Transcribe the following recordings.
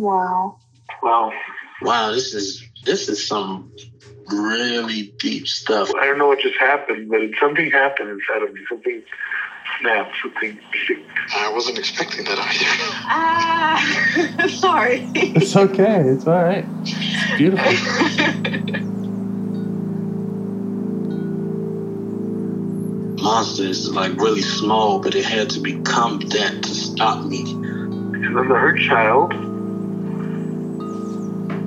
Wow. Wow. Wow, this is this is some really deep stuff. I don't know what just happened, but something happened inside of me. Something snapped. Something. I wasn't expecting that either. Ah, sorry. It's okay. It's all right. It's beautiful. Monsters is like really small, but it had to become that to stop me. Because I'm the hurt child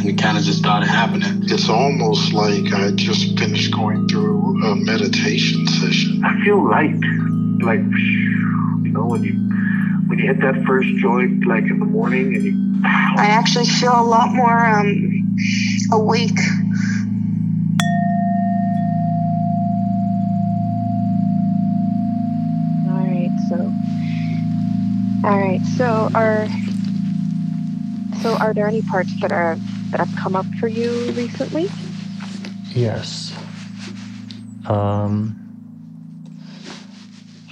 and it kind of just started happening. It's almost like I just finished going through a meditation session. I feel light. Like, you know, when you when you hit that first joint, like in the morning, and you I actually feel a lot more um awake. All right, so all right, so are so are there any parts that are that have come up for you recently? Yes. Um,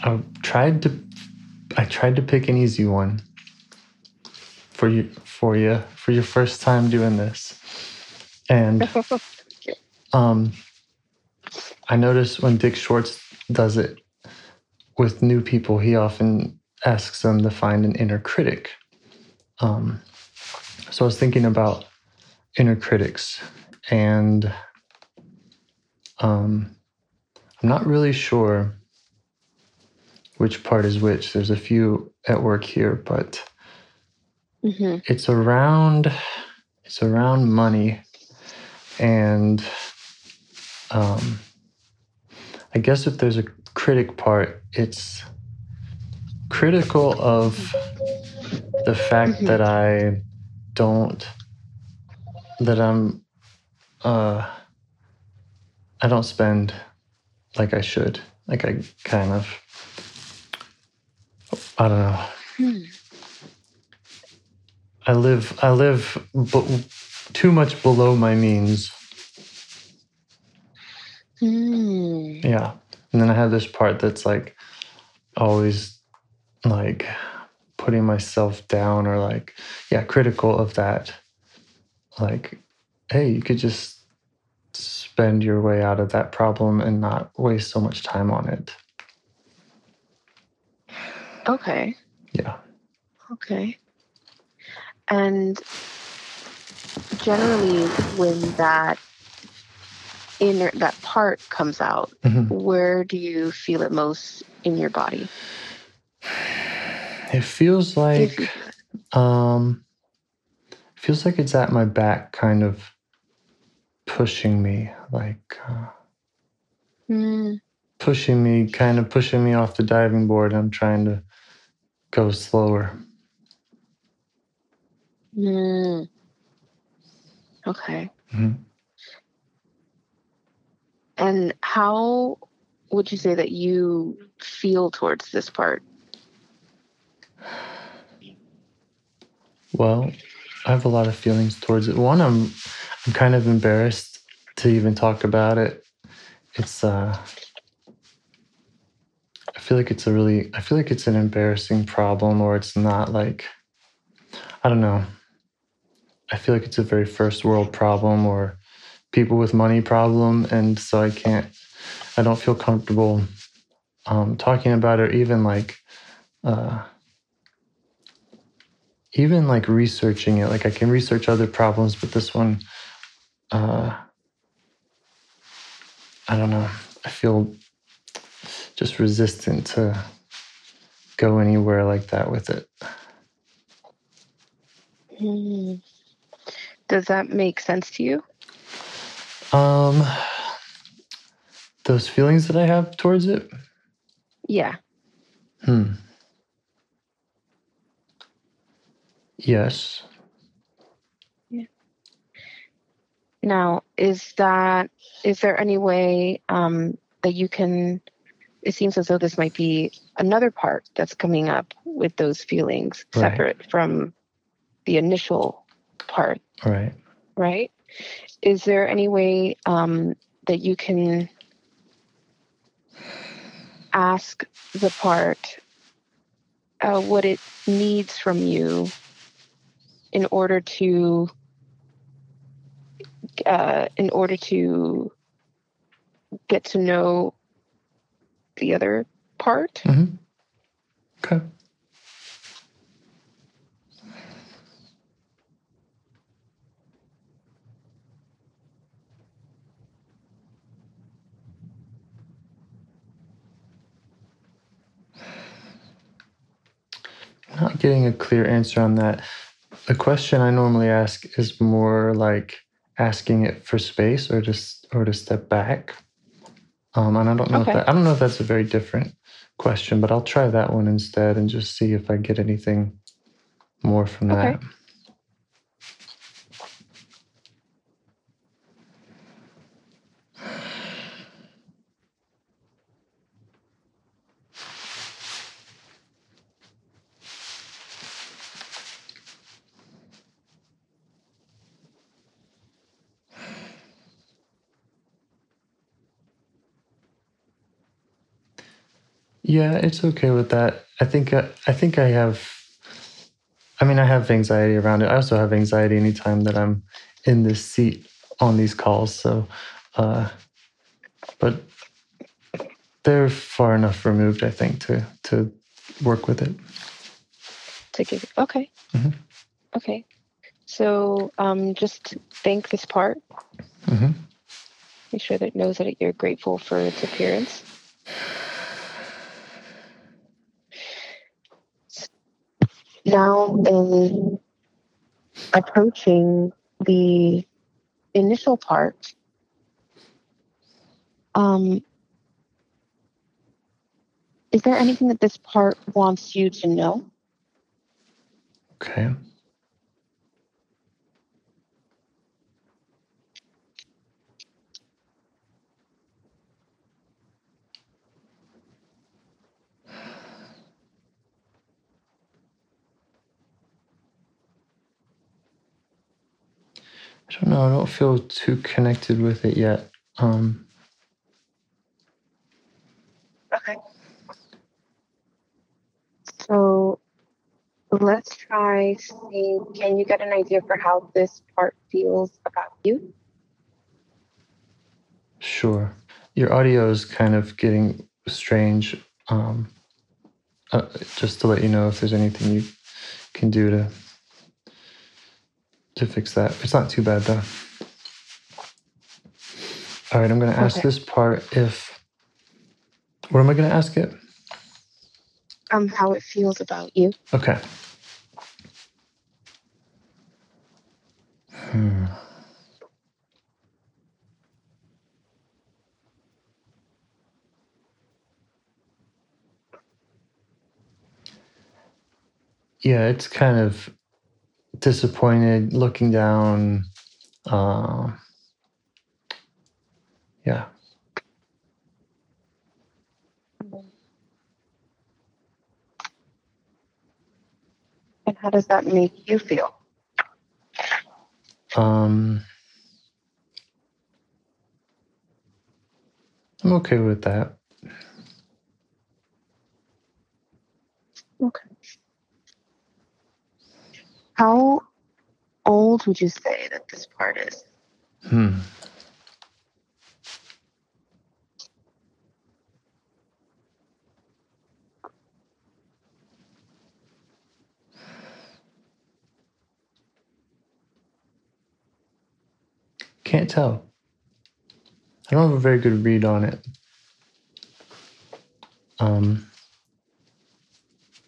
I tried to, I tried to pick an easy one for you, for you, for your first time doing this, and um, I noticed when Dick Schwartz does it with new people, he often asks them to find an inner critic. Um, so I was thinking about inner critics and um, I'm not really sure which part is which. There's a few at work here, but Mm-hmm. it's around it's around money and um, I guess if there's a critic part, it's critical of the fact Mhm. that I don't that I'm uh I don't spend like I should. Like I kind of I don't know. Hmm. I live I live b- too much below my means. Hmm. Yeah. And then I have this part that's like always like putting myself down or like, yeah, critical of that. Like, hey, you could just spend your way out of that problem and not waste so much time on it. Okay. Yeah. Okay. And generally, when that inner that part comes out, Mhm. where do you feel it most in your body? It feels like um feels like it's at my back kind of pushing me like uh, Hmm. pushing me kind of pushing me off the diving board i'm trying to go slower Hmm. Okay. Mhm. And how would you say that you feel towards this part? well i have a lot of feelings towards it one i'm i'm kind of embarrassed to even talk about it it's uh i feel like it's a really i feel like it's an embarrassing problem or it's not like i don't know i feel like it's a very first world problem or people with money problem, and so I can't. I don't feel comfortable um, talking about it, or even like, uh, even like researching it. Like I can research other problems, but this one, uh, I don't know. I feel just resistant to go anywhere like that with it. Hmm. Does that make sense to you? Um, those feelings that I have towards it. Yeah. Hmm. Yes. Yeah. Now, is that is there any way um, that you can? It seems as though this might be another part that's coming up with those feelings, Right. separate from the initial part, Right. right? Is there any way um, that you can ask the part uh, what it needs from you in order to uh, in order to get to know the other part. Mm-hmm. Okay. Not getting a clear answer on that. The question I normally ask is more like asking it for space or just or to step back. Um, and I don't know Okay. if that, I don't know if that's a very different question, but I'll try that one instead and just see if I get anything more from Okay. that. Yeah, it's okay with that. I think I, I think I have. I mean, I have anxiety around it. I also have anxiety anytime that I'm in this seat on these calls. So, uh, but they're far enough removed, I think, to to work with it. To give okay, Mhm. okay. So um, just thank this part. hmm Make sure that it knows that you're grateful for its appearance. Now, in approaching the initial part, um, is there anything that this part wants you to know? Okay. I don't know. I don't feel too connected with it yet. Um, Okay. So let's try see can you get an idea for how this part feels about you? Sure. Your audio is kind of getting strange. Um, uh, just to let you know if there's anything you can do to to fix that. It's not too bad though. All right, I'm going to ask Okay. this part if. What am I going to ask it? Um how it feels about you. Okay. Hmm. Yeah, it's kind of disappointed, looking down. Uh, yeah, And how does that make you feel? um, I'm okay with that. Okay. How old would you say that this part is? Hmm. Can't tell. I don't have a very good read on it. Um,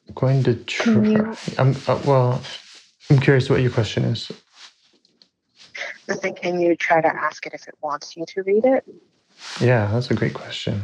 I'm going to try. I'm uh, well. I'm curious what your question is. Think, can you try to ask it if it wants you to read it? Yeah, that's a great question.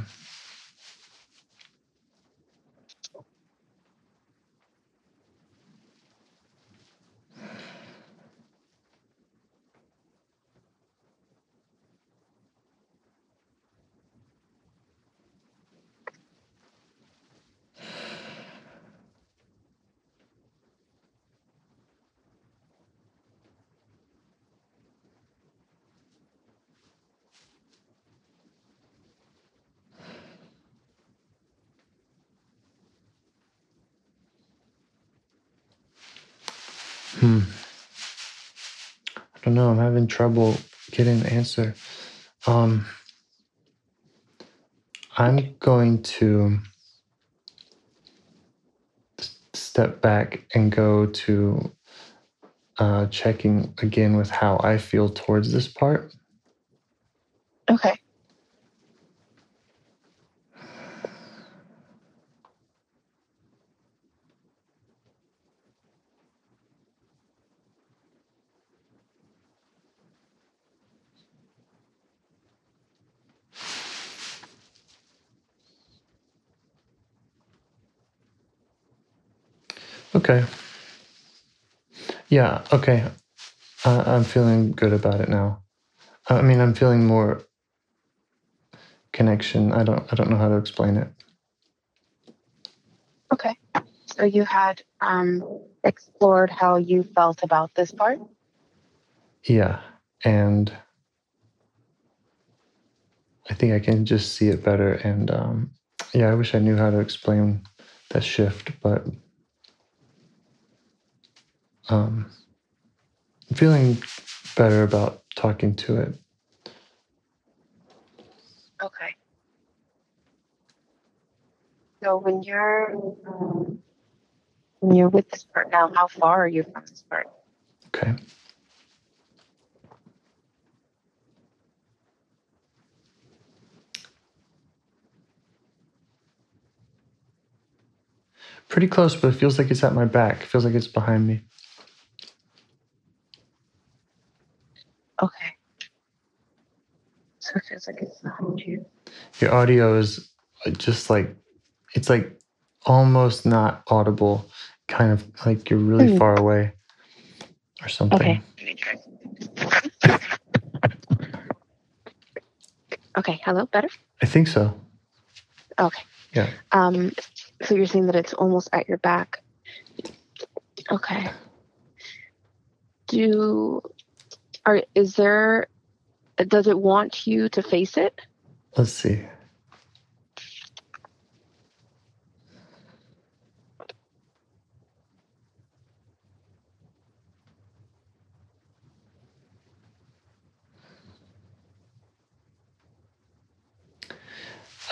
Hmm. I don't know. I'm having trouble getting an answer. Um, I'm going to step back and go to uh, checking again with how I feel towards this part. Okay. Okay. Yeah. Okay. Uh, I'm feeling good about it now. I mean, I'm feeling more connection. I don't. I don't know how to explain it. Okay. So you had um, explored how you felt about this part? Yeah, and I think I can just see it better. And um, yeah, I wish I knew how to explain that shift, but um, I'm feeling better about talking to it. Okay. So when you're um, when you're with this part now, how far are you from this part? Okay. Pretty close, but it feels like it's at my back. It feels like it's behind me. Okay. So it feels like it's behind you. Your audio is uh, just like it's like almost not audible, kind of like you're really Hmm. far away or something. Okay. Okay. Hello. Better. I think so. Okay. Yeah. Um, so you're saying that it's almost at your back. Okay. Do are is there does it want you to face it? Let's see.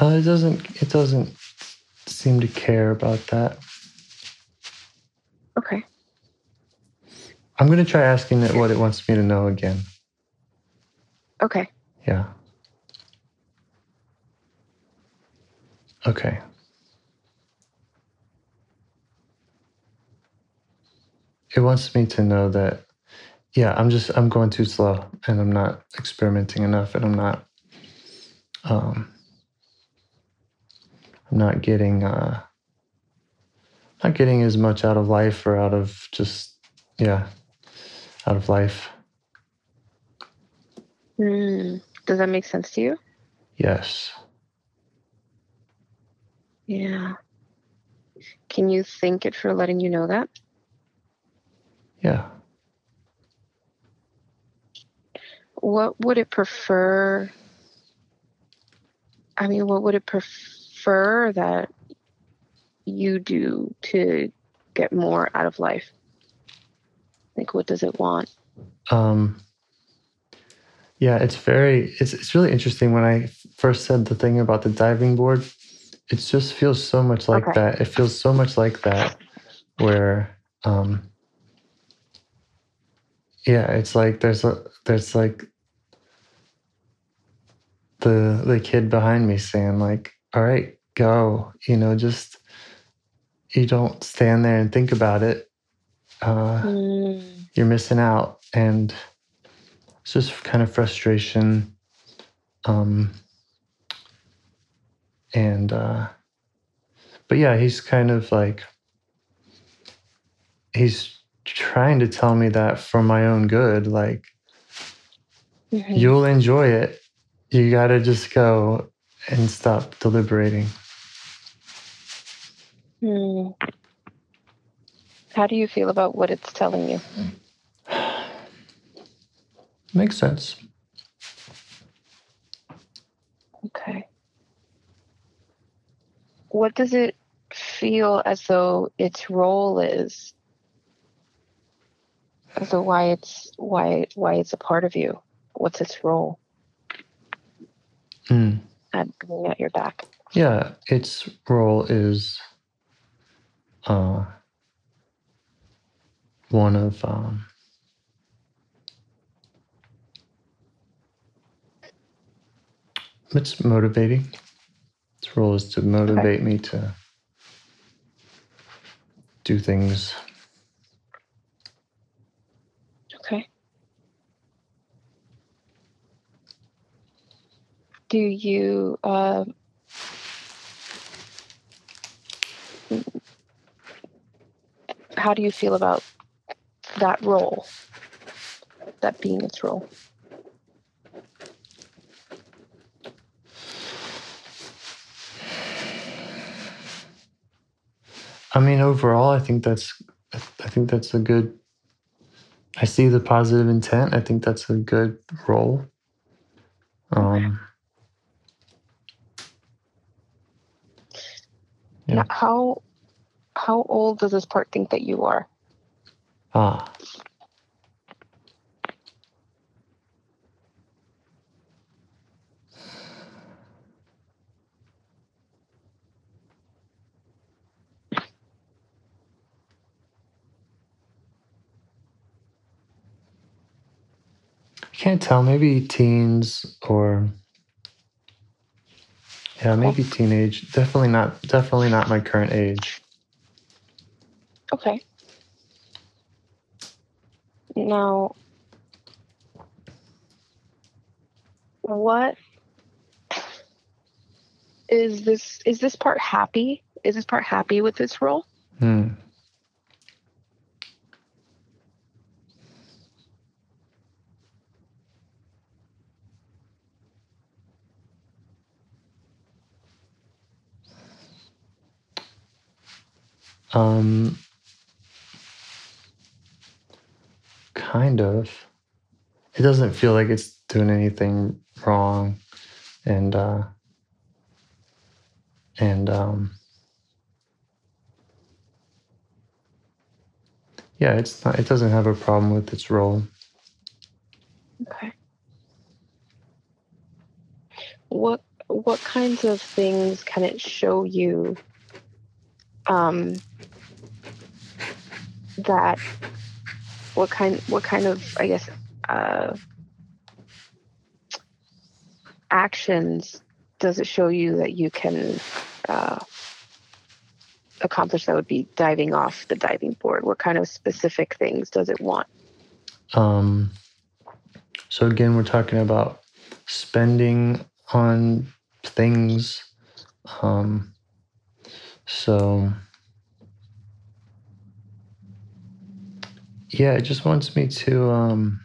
Uh, it doesn't. It doesn't seem to care about that. Okay. I'm gonna try asking it what it wants me to know again. Okay. Yeah. Okay. It wants me to know that, yeah, I'm just, I'm going too slow and I'm not experimenting enough and I'm not, um, I'm not getting, uh, not getting as much out of life or out of just, yeah, out of life. Hmm. Does that make sense to you? Yes. Yeah. Can you thank it for letting you know that? Yeah. What would it prefer? I mean, what would it prefer that you do to get more out of life? Like, what does it want? Um, yeah, it's very it's it's really interesting. When I first said the thing about the diving board, it just feels so much like Okay. that. It feels so much like that, where um, yeah, it's like there's a there's like the the kid behind me saying like, "All right, go." You know, just you don't stand there and think about it. Uh, Mm, you're missing out, and it's just kind of frustration. Um, and uh, but yeah, he's kind of like he's trying to tell me that for my own good, like mhm. you'll enjoy it. You got to just go and stop deliberating. Hmm. How do you feel about what it's telling you? Makes sense. Okay. What does it feel as though its role is? As though why it's why why it's a part of you? What's its role Mm. at being at your back? Yeah, its role is uh, one of um, it's motivating. Its role is to motivate me to do things. Okay. Do you uh, how do you feel about that role? That being its role? I mean, overall, I think that's I think that's a good. I see the positive intent. I think that's a good role. Um, Yeah. Now, how how old does this part think that you are? Ah, I can't tell. Maybe teens or yeah, maybe teenage. Definitely not. Definitely not my current age. Okay. Now, what is this? Is this part happy? Is this part happy with this role? Hmm. Um, kind of. It doesn't feel like it's doing anything wrong, and uh, and um, yeah, it's not. It doesn't have a problem with its role. Okay. What what kinds of things can it show you um that what kind what kind of I guess uh actions does it show you that you can uh accomplish that would be diving off the diving board? What kind of specific things does it want? Um, so again, we're talking about spending on things. Um, so yeah, it just wants me to. Um,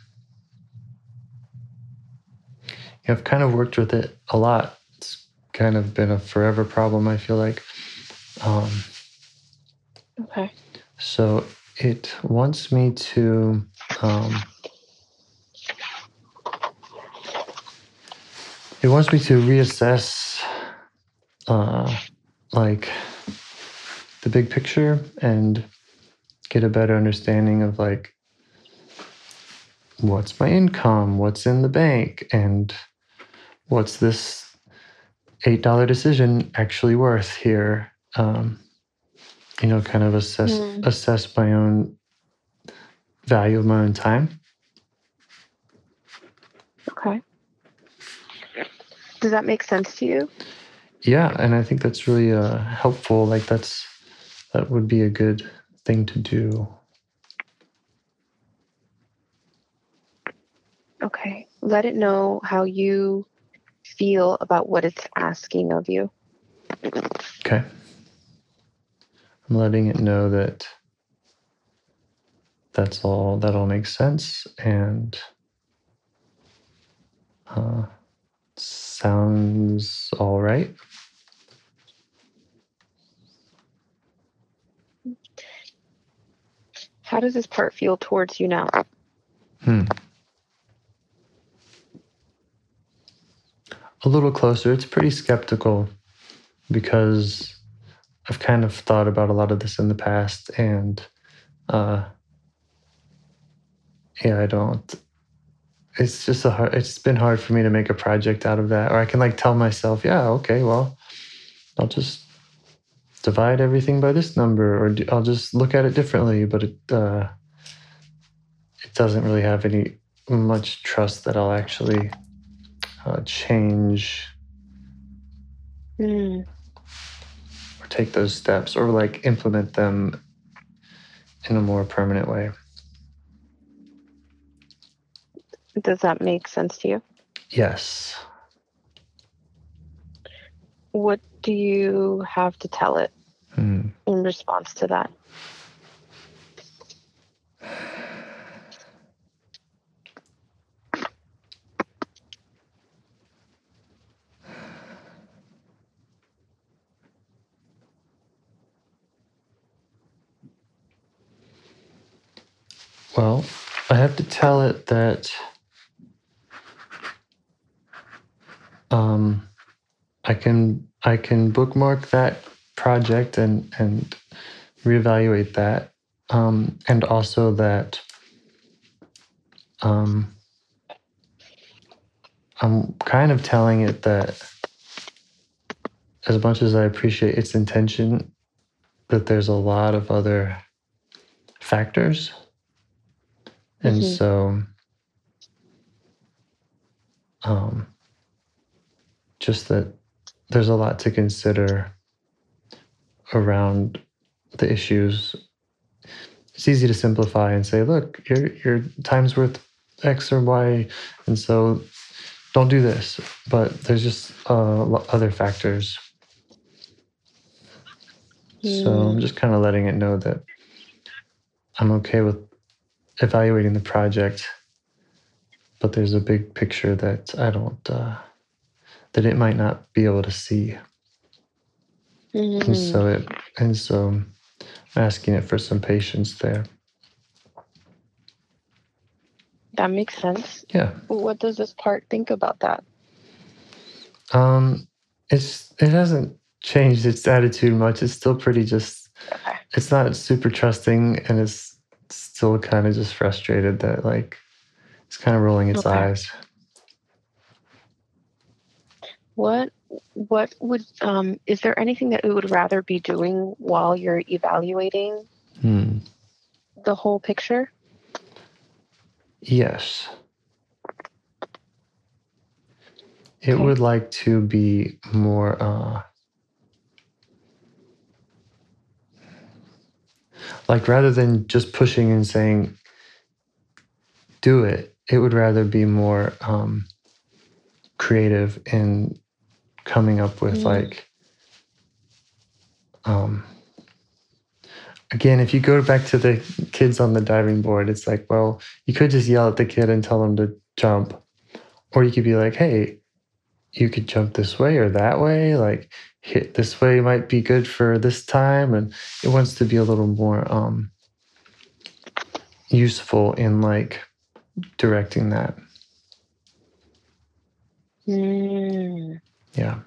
I've kind of worked with it a lot. It's kind of been a forever problem. I feel like. Um, Okay. so it wants me to. Um, it wants me to reassess, uh, like the big picture and get a better understanding of like what's my income, what's in the bank, and what's this eight dollar decision actually worth here. Um, you know, kind of assess Hmm. assess my own value of my own time. Okay. Does that make sense to you? Yeah, and I think that's really uh, helpful. Like that's that would be a good thing to do. Okay. Let it know how you feel about what it's asking of you. Okay. I'm letting it know that that's all that all makes sense and uh, sounds all right. How does this part feel towards you now? Hmm. A little closer. It's pretty skeptical because I've kind of thought about a lot of this in the past and uh yeah, I don't it's just a hard it's been hard for me to make a project out of that or I can like tell myself, yeah, okay, well, I'll just divide everything by this number or do, I'll just look at it differently, but it uh it doesn't really have any much trust that I'll actually uh, change Hmm. or take those steps or like implement them in a more permanent way. Does that make sense to you? Yes. What do you have to tell it Hmm. in response to that? Well, I have to tell it that um, I can I can bookmark that project and and reevaluate that, um, and also that um, I'm kind of telling it that as much as I appreciate its intention, that there's a lot of other factors and Mhm. so um, just that there's a lot to consider around the issues. It's easy to simplify and say look your your time's worth x or y and so don't do this. But there's just uh, other factors. So i'm just kind of letting it know that i'm okay with evaluating the project, but there's a big picture that I don't, uh, that it might not be able to see. And Mhm. so it, and so I'm asking it for some patience there. That makes sense. Yeah. What does this part think about that? Um, it's, it hasn't changed its attitude much. It's still pretty just, Okay. it's not super trusting and it's still kind of just frustrated that like it's kind of rolling its Okay. eyes. What what would um is there anything that it would rather be doing while you're evaluating Hmm. the whole picture? Yes. It Okay. would like to be more uh like rather than just pushing and saying do it, it would rather be more um creative in coming up with Mm. like um again if you go back to the kids on the diving board it's like well you could just yell at the kid and tell them to jump. Or you could be like hey you could jump this way or that way like hit this way might be good for this time. And it wants to be a little more um useful in like directing that. Mm, yeah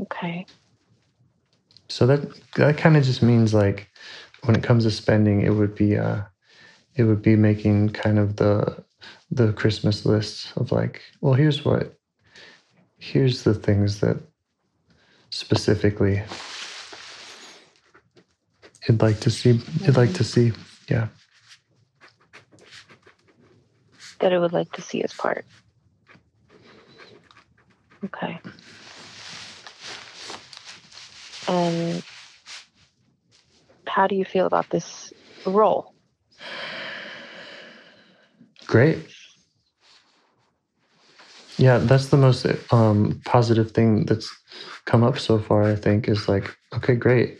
okay. so that that kind of just means like when it comes to spending it would be uh it would be making kind of the the christmas list of like well here's what here's the things that specifically you'd like to see you'd like to see yeah That I would like to see as part. Okay. And how do you feel about this role? Great. Yeah, that's the most um, positive thing that's come up so far. I think is like, okay, great.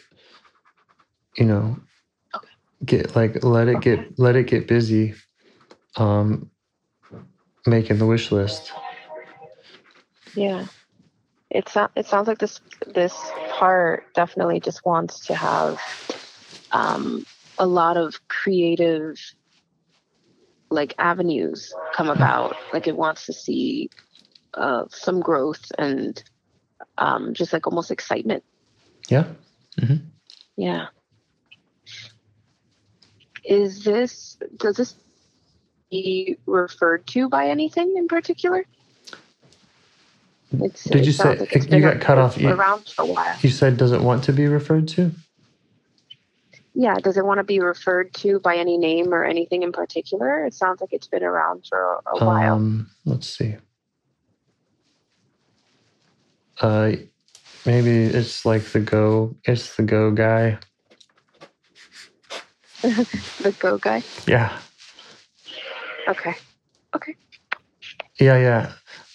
You know, Okay. get like let it Okay. get let it get busy, um, making the wish list. Yeah. It, so- it sounds like this this part definitely just wants to have um, a lot of creative like avenues come about. Like it wants to see uh, some growth and um, just like almost excitement. Yeah. Yeah. Is this does this be referred to by anything in particular? It's, Did it you say- like you got cut off. You- around for a while? You said does it want to be referred to? Yeah, does it want to be referred to by any name or anything in particular? It sounds like it's been around for a, a while. Um, let's see. Uh, maybe it's like the go. It's the go guy. the Go guy. Yeah. Okay. Okay. Yeah, yeah.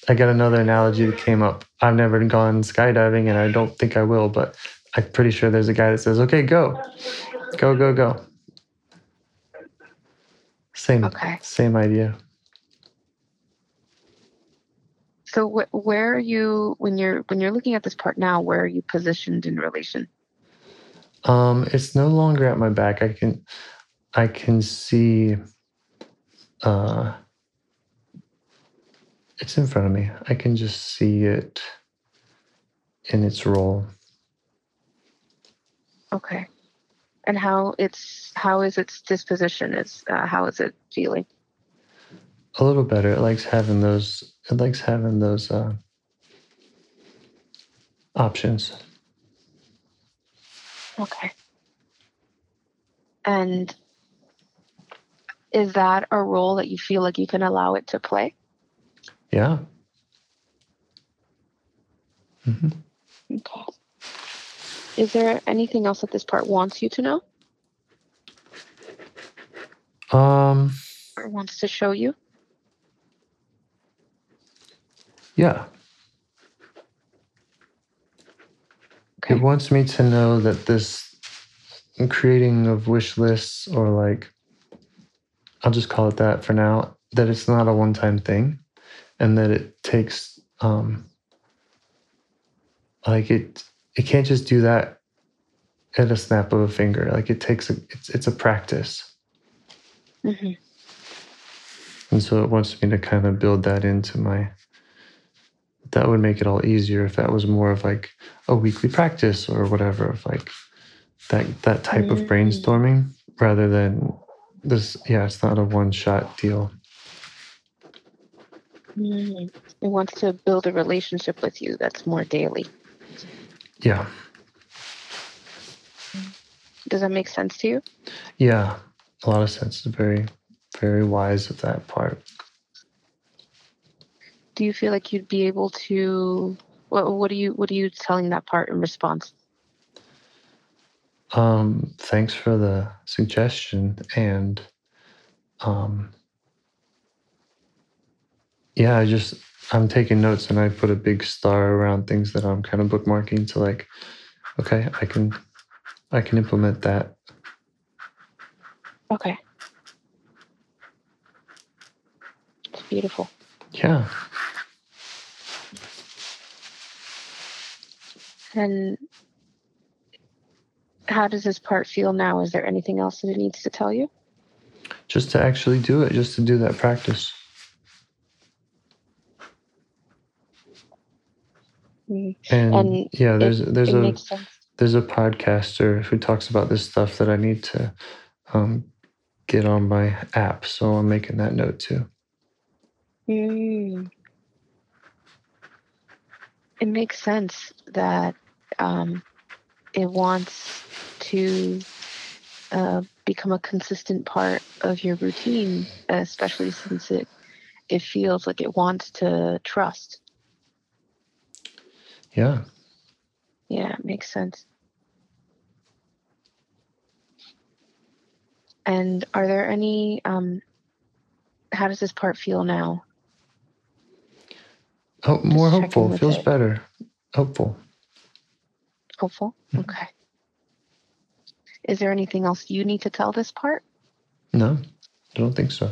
I got another analogy that came up. I've never gone skydiving and I don't think I will, but I'm pretty sure there's a guy that says, okay, go. Go, go, go. Same Okay. same idea. So wh- where are you when you're when you're looking at this part now? Where are you positioned in relation? Um, it's no longer at my back. I can I can see uh it's in front of me. I can just see it in its role. Okay. And how it's how is its disposition? Is uh, how is it feeling? A little better. It likes having those it likes having those uh options. Okay. And is that a role that you feel like you can allow it to play? Yeah. hmm Okay. Is there anything else that this part wants you to know Um or wants to show you? yeah. Okay. It wants me to know that this creating of wish lists, or like, I'll just call it that for now, that it's not a one time thing and that it takes, um, like it, it can't just do that at a snap of a finger. Like it takes a, it's, it's a practice. hmm And so it wants me to kind of build that into my. That would make it all easier if that was more of like a weekly practice or whatever, of like that that type of Mm. brainstorming rather than this. Yeah, it's not a one shot deal. Mm. It wants to build a relationship with you that's more daily. Yeah, Does that make sense to you? yeah, a lot of sense. It's very, very wise of that part. Do you feel like you'd be able to? What, what are you What are you telling that part in response? Um, thanks for the suggestion and um yeah, I just I'm taking notes and I put a big star around things that I'm kind of bookmarking to like okay, I can I can implement that. Okay. It's beautiful. Yeah. And how does this part feel now? Is there anything else that it needs to tell you? Just to actually do it, just to do that practice. And, And yeah, there's there's it a there's a podcaster who talks about this stuff that I need to um, get on my app. So I'm making that note too. Mm. It makes sense that um, it wants to uh, become a consistent part of your routine, especially since it it feels like it wants to trust. Yeah. Yeah, it makes sense. And are there any um how does this part feel now? Oh, more hopeful. Feels it. better. Hopeful. Hopeful? Mhm. Okay. Is there anything else you need to tell this part? No, I don't think so.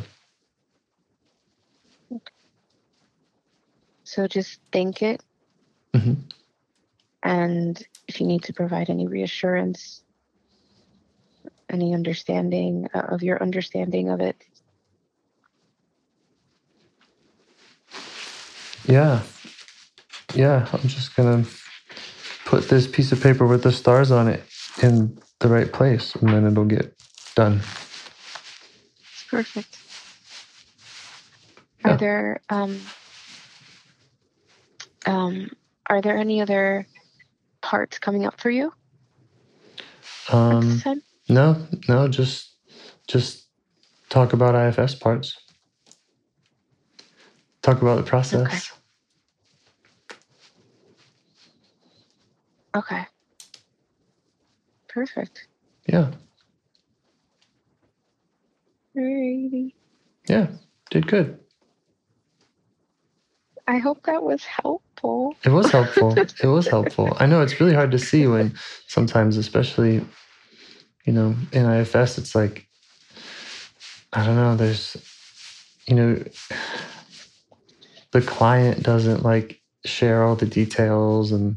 So just think it hmm and if you need to provide any reassurance, any understanding uh, of your understanding of it, Yeah. Yeah. I'm just going to put this piece of paper with the stars on it in the right place and then it'll get done. it's perfect. Yeah. Are there um um are there any other parts coming up for you Um, no, no, just, just talk about IFS parts. Talk about the process. Okay. Perfect. Yeah. Alrighty. Yeah. Did good. I hope that was helpful. It was helpful. it was helpful. I know it's really hard to see when sometimes, especially, you know, in IFS, it's like, I don't know, there's, you know, the client doesn't like share all the details and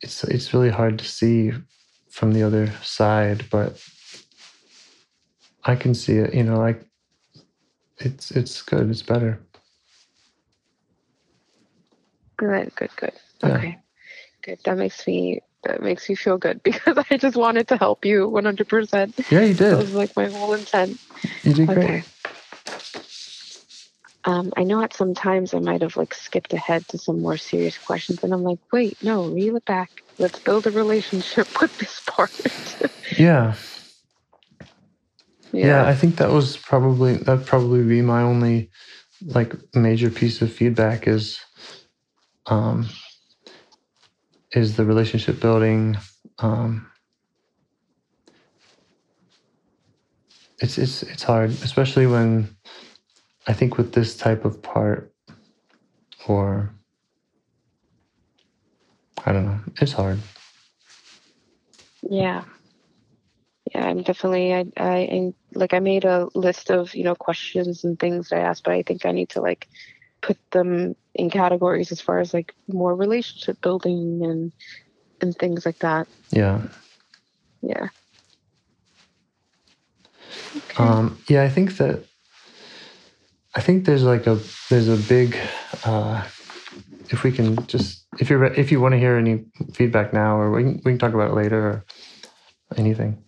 it's it's really hard to see from the other side, but I can see it, you know, like it's it's good, it's better. Good, good, good. Yeah. Okay. Good. That makes me that makes me feel good because I just wanted to help you 100%. Yeah, you did. That was like my whole intent. You did great. Okay. Um, I know at some times I might have like skipped ahead to some more serious questions, and I'm like, wait, no, reel it back. Let's build a relationship with this part. Yeah. yeah i think that was probably that'd probably be my only like major piece of feedback is um is the relationship building um it's it's it's hard especially when i think with this type of part or i don't know it's hard Yeah. Yeah, I'm definitely I, I like I made a list of, you know, questions and things that I asked, but I think I need to like put them in categories as far as like more relationship building and and things like that. yeah Yeah. Okay. Um, yeah, I think that I think there's like a there's a big uh, if we can just if you're if you want to hear any feedback now or we can, we can talk about it later or anything.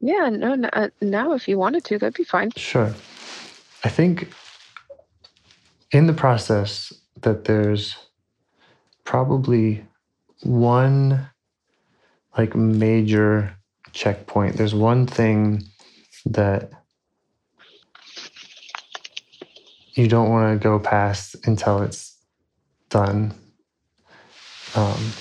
yeah, no, no uh, now if you wanted to, that'd be fine. Sure. I think in the process that there's probably one like major checkpoint. There's one thing that you don't want to go past until it's done. Um,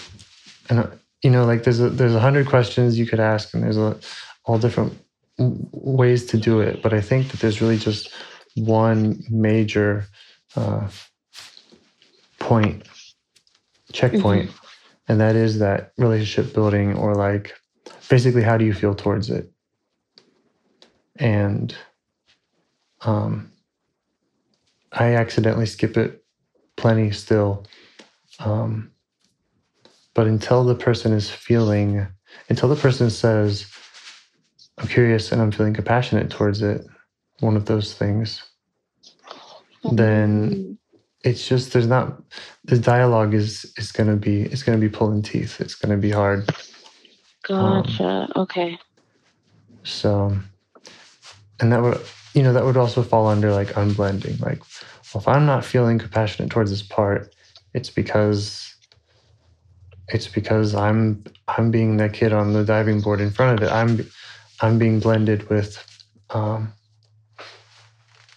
and uh, you know, like there's a there's a hundred questions you could ask, and there's a all different ways to do it. But I think that there's really just one major uh, point, checkpoint, and that is that relationship building, or like basically how do you feel towards it, and um, I accidentally skip it plenty still. Um, but until the person is feeling, until the person says, I'm curious and I'm feeling compassionate towards it, one of those things, then it's just there's not the dialogue is is going to be it's to be pulling teeth. It's going to be hard. Gotcha. okay. So, and that would, you know, that would also fall under like unblending. Like, well, if I'm not feeling compassionate towards this part, it's because it's because I'm I'm being that kid on the diving board in front of it. I'm I'm being blended with um,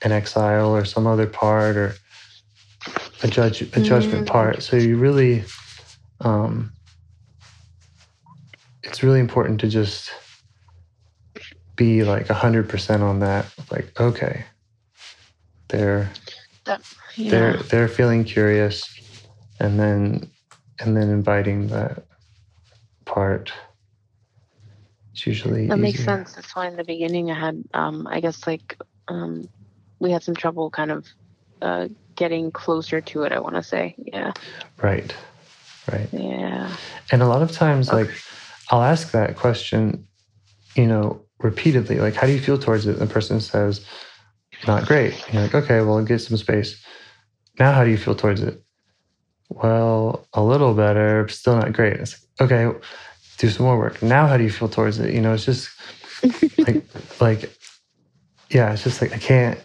an exile or some other part, or a judge a judgment Mm. part. So you really, um, it's really important to just be like hundred percent on that. Like, okay, they're Yeah. they're they're feeling curious, and then and then inviting that part. It's usually That makes sense. That's why in the beginning I had, um, I guess, like, um, we had some trouble kind of uh, getting closer to it. I want to say, yeah, Right, right. yeah, And a lot of times, Okay. like, I'll ask that question, you know, repeatedly. Like, how do you feel towards it? And the person says, not great. And you're like, okay, well, get some space. Now, how do you feel towards it? Well, a little better, still not great. It's like, okay, do some more work. Now, how do you feel towards it? You know, it's just like, like, yeah, it's just like I can't,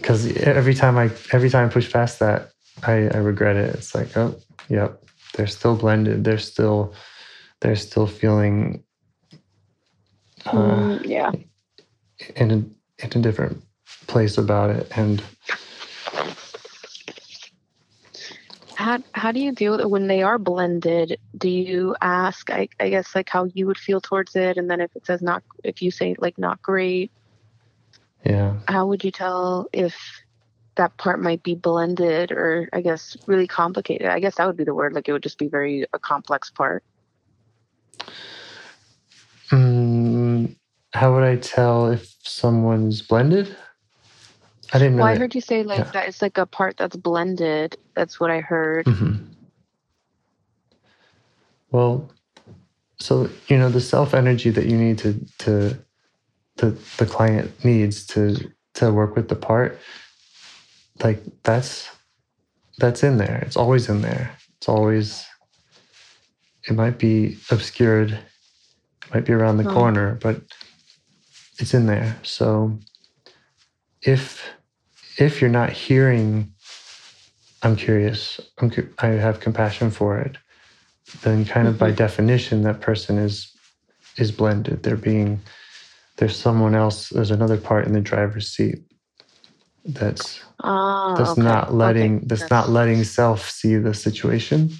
because every time I every time I push past that, I, I regret it. It's like, oh, yep, they're still blended. They're still they're still feeling uh, Mm, yeah. in a, in a different place about it. And How how do you deal with it when they are blended? Do you ask, I, I guess, like how you would feel towards it, and then if it says not, if you say like not great, yeah, how would you tell if that part might be blended or I guess really complicated? I guess that would be the word. Like it would just be very a complex part. mm, how would I tell if someone's blended? I didn't know. Well, I heard you say like yeah. that it's like a part that's blended. That's what I heard. Mhm. Well, so you know the self energy that you need to to the the client needs to to work with the part, like that's that's in there. It's always in there. It's always. It might be obscured, it might be around the Oh. corner, but it's in there. So if if you're not hearing I'm curious. I'm cu- I have compassion for it. Then, kind of by mm-hmm. definition, that person is is blended. They're being there's someone else. There's another part in the driver's seat that's Ah, that's okay. not letting Okay. that's not letting self see the situation.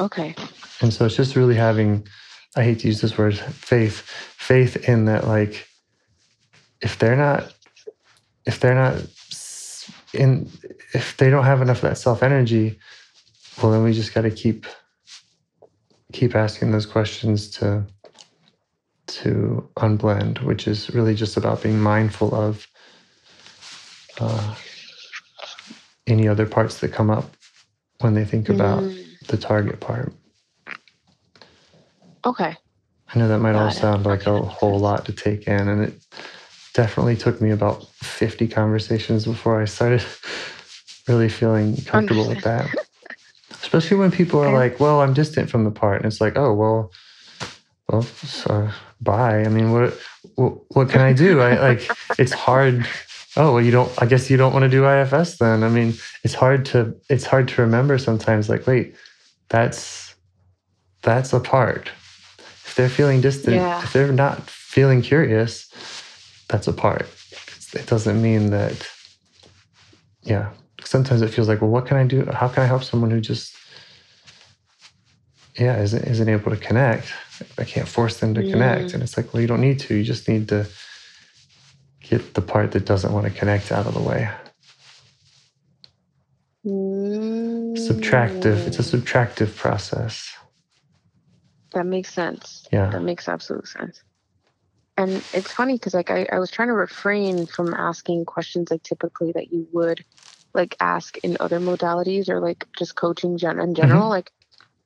Okay. And so it's just really having. I hate to use this word, faith. Faith in that, like, if they're not, if they're not in, if they don't have enough of that self energy, well, then we just got to keep, keep asking those questions to, to unblend, which is really just about being mindful of uh, any other parts that come up when they think about Mm, the target part. okay. I know that might all Got it. sound like Okay, a whole lot to take in, and it definitely took me about 50 conversations before I started really feeling comfortable with that. Especially when people are Okay. like, "Well, I'm distant from the part," and it's like, "Oh, well, well, so uh, bye." I mean, what, what, what can I do? I like, it's hard. Oh, well, you don't. I guess you don't want to do IFS then. I mean, it's hard to it's hard to remember sometimes. Like, wait, that's that's a part. If they're feeling distant, Yeah. if they're not feeling curious, that's a part. It doesn't mean that. Yeah, sometimes it feels like, well, what can I do? How can I help someone who just, yeah, isn't isn't able to connect? I can't force them to connect, Mm. and it's like, well, you don't need to. You just need to get the part that doesn't want to connect out of the way. Subtractive. It's a Mm, subtractive process. That makes sense. Yeah. That makes absolute sense. And it's funny because like I, I was trying to refrain from asking questions like typically that you would like ask in other modalities or like just coaching gen- in general. Like,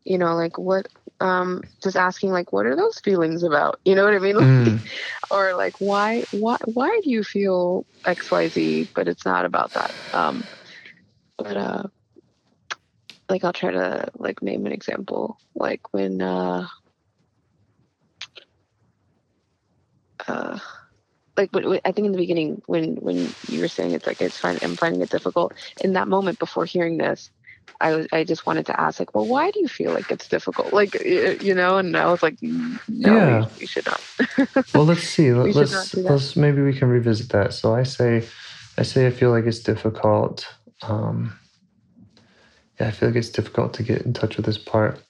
you know, like what um just asking like what are those feelings about? You know what I mean? Mm. or like why why why do you feel XYZ? But it's not about that. Um but uh like I'll try to like name an example. Like when uh uh like but I think in the beginning when when you were saying it's like it's fine I'm finding it difficult in that moment before hearing this I was I just wanted to ask like well why do you feel like it's difficult like you know and I was like "Mm, no Yeah. we, we should not well let's see We let's not do that. let's maybe we can revisit that so i say i say i feel like it's difficult um, yeah, I feel like it's difficult to get in touch with this part.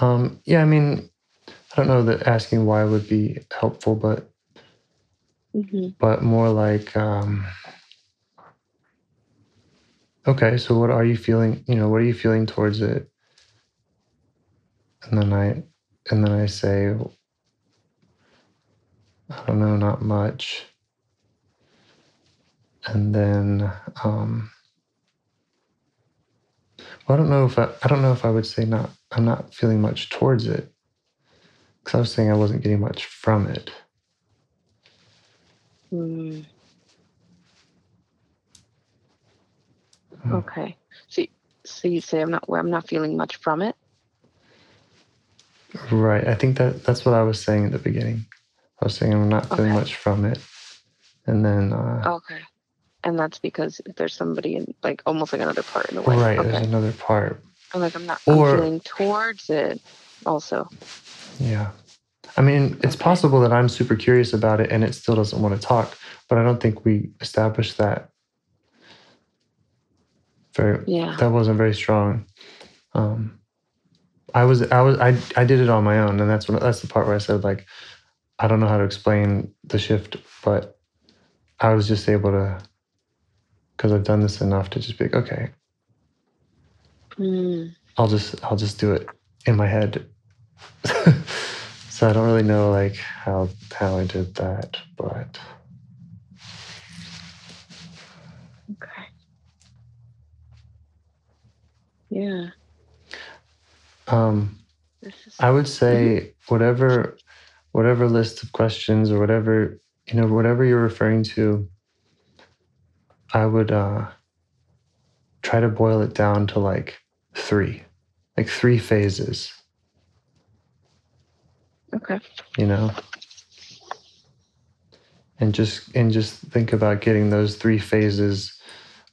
Um, yeah, I mean, I don't know that asking why would be helpful, but hmm but more like, um, okay, so what are you feeling? You know, what are you feeling towards it? And then I, and then I say, I don't know, not much. And then, um, well, I don't know if I, I don't know if I would say not, I'm not feeling much towards it. Because I was saying I wasn't getting much from it. Mm. Okay. So, so you say I'm not I'm not feeling much from it. Right. I think that that's what I was saying at the beginning. I was saying I'm not feeling Okay. much from it. And then, uh, Okay. And that's because there's somebody in like almost like another part in the way. right, Okay. there's another part. I'm like I'm not Or- I'm feeling towards it also. Yeah. I mean, it's Okay. possible that I'm super curious about it and it still doesn't want to talk, but I don't think we established that very Yeah. that wasn't very strong. Um I was I was I I did it on my own and that's when that's the part where I said like I don't know how to explain the shift, but I was just able to because I've done this enough to just be like, okay, Mm. I'll just I'll just do it in my head. so I don't really know like how how I did that, but Yeah. um I would say whatever whatever list of questions or whatever you know whatever you're referring to I would uh try to boil it down to like 3 like 3 phases okay. you know and just and just think about getting those three phases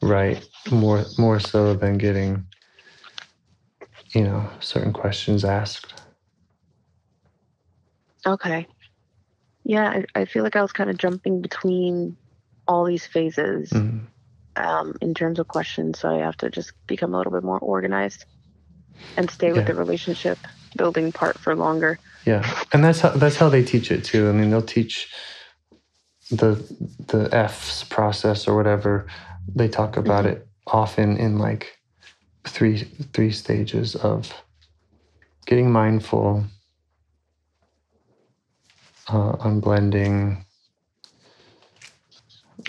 right more more so than getting you know certain questions asked Okay. Yeah, I, I feel like I was kind of jumping between all these phases Mhm. um, in terms of questions, so I have to just become a little bit more organized and stay with Yeah. the relationship building part for longer. yeah and that's how that's how they teach it too i mean they'll teach the the f's process or whatever they talk about Mhm. it often in like three three stages of getting mindful uh, unblending.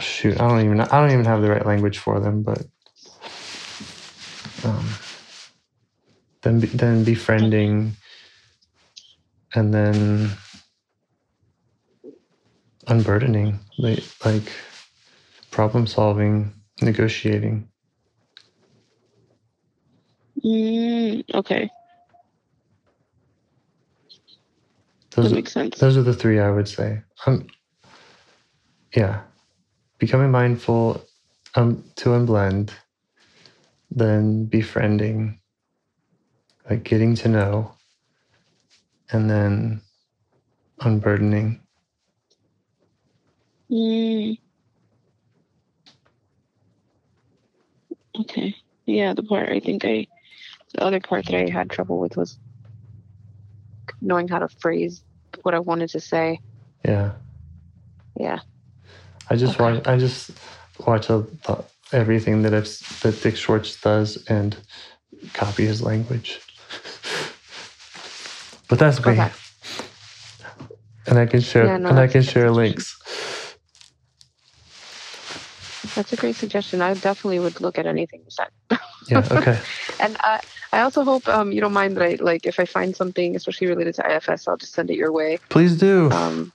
Shoot i don't even i don't even have the right language for them but um, then then befriending and then unburdening like problem solving negotiating Mm, okay, those that are, makes sense. those are the three i would say um, yeah becoming mindful um, to unblend then befriending like getting to know and then unburdening Mm. Okay. Yeah, the part I think I, the other part that I had trouble with was knowing how to phrase what I wanted to say. yeah Yeah. I just Okay. watch. I just watch a, a- everything that it's, that Dick Schwartz does and copy his language. but that's me, Okay. and I can share Yeah, no, and I can share links. That's a great suggestion. I definitely would look at anything you said. Yeah. Okay. And I, I also hope um, you don't mind that I like if I find something, especially related to IFS, I'll just send it your way. Please do. Um,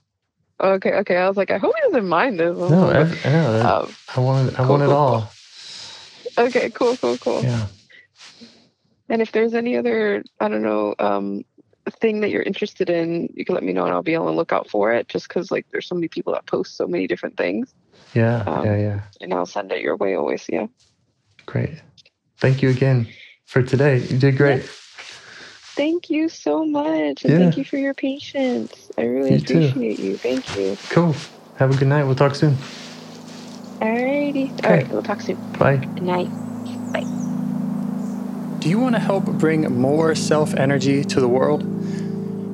okay, okay. I was like, I hope he doesn't mind this. no, I, I know. Um, I want. I cool, want it cool, all. okay, cool, cool, cool. Yeah. And if there's any other, I don't know, um, thing that you're interested in, you can let me know, and I'll be on the lookout for it. Just because like there's so many people that post so many different things, Yeah. Um, yeah. Yeah. and I'll send it your way always. Yeah. Great. Thank you again for today. You did great. Thank you so much, and Yeah. thank you for your patience. I really You too. appreciate you. Thank you. Cool. Have a good night. We'll talk soon. Alrighty. Okay. All right. We'll talk soon. Bye. Good night. Bye. Do you want to help bring more self energy to the world?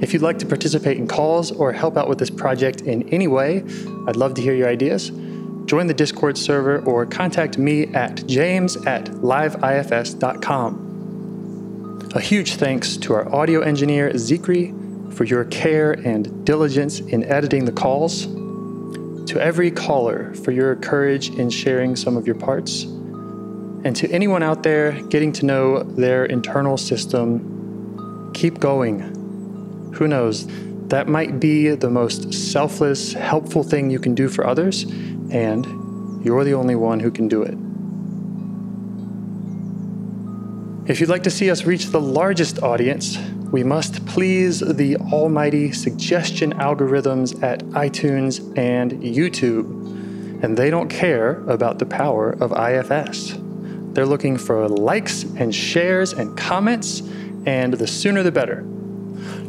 If you'd like to participate in calls or help out with this project in any way, I'd love to hear your ideas. Join the Discord server or contact me at james at liveifs.com. A huge thanks to our audio engineer, Zikri, for your care and diligence in editing the calls. To every caller for your courage in sharing some of your parts. And to anyone out there getting to know their internal system, keep going. Who knows? That might be the most selfless, helpful thing you can do for others, and you're the only one who can do it. If you'd like to see us reach the largest audience, we must please the almighty suggestion algorithms at iTunes and YouTube. And they don't care about the power of IFS. They're looking for likes and shares and comments, and the sooner the better.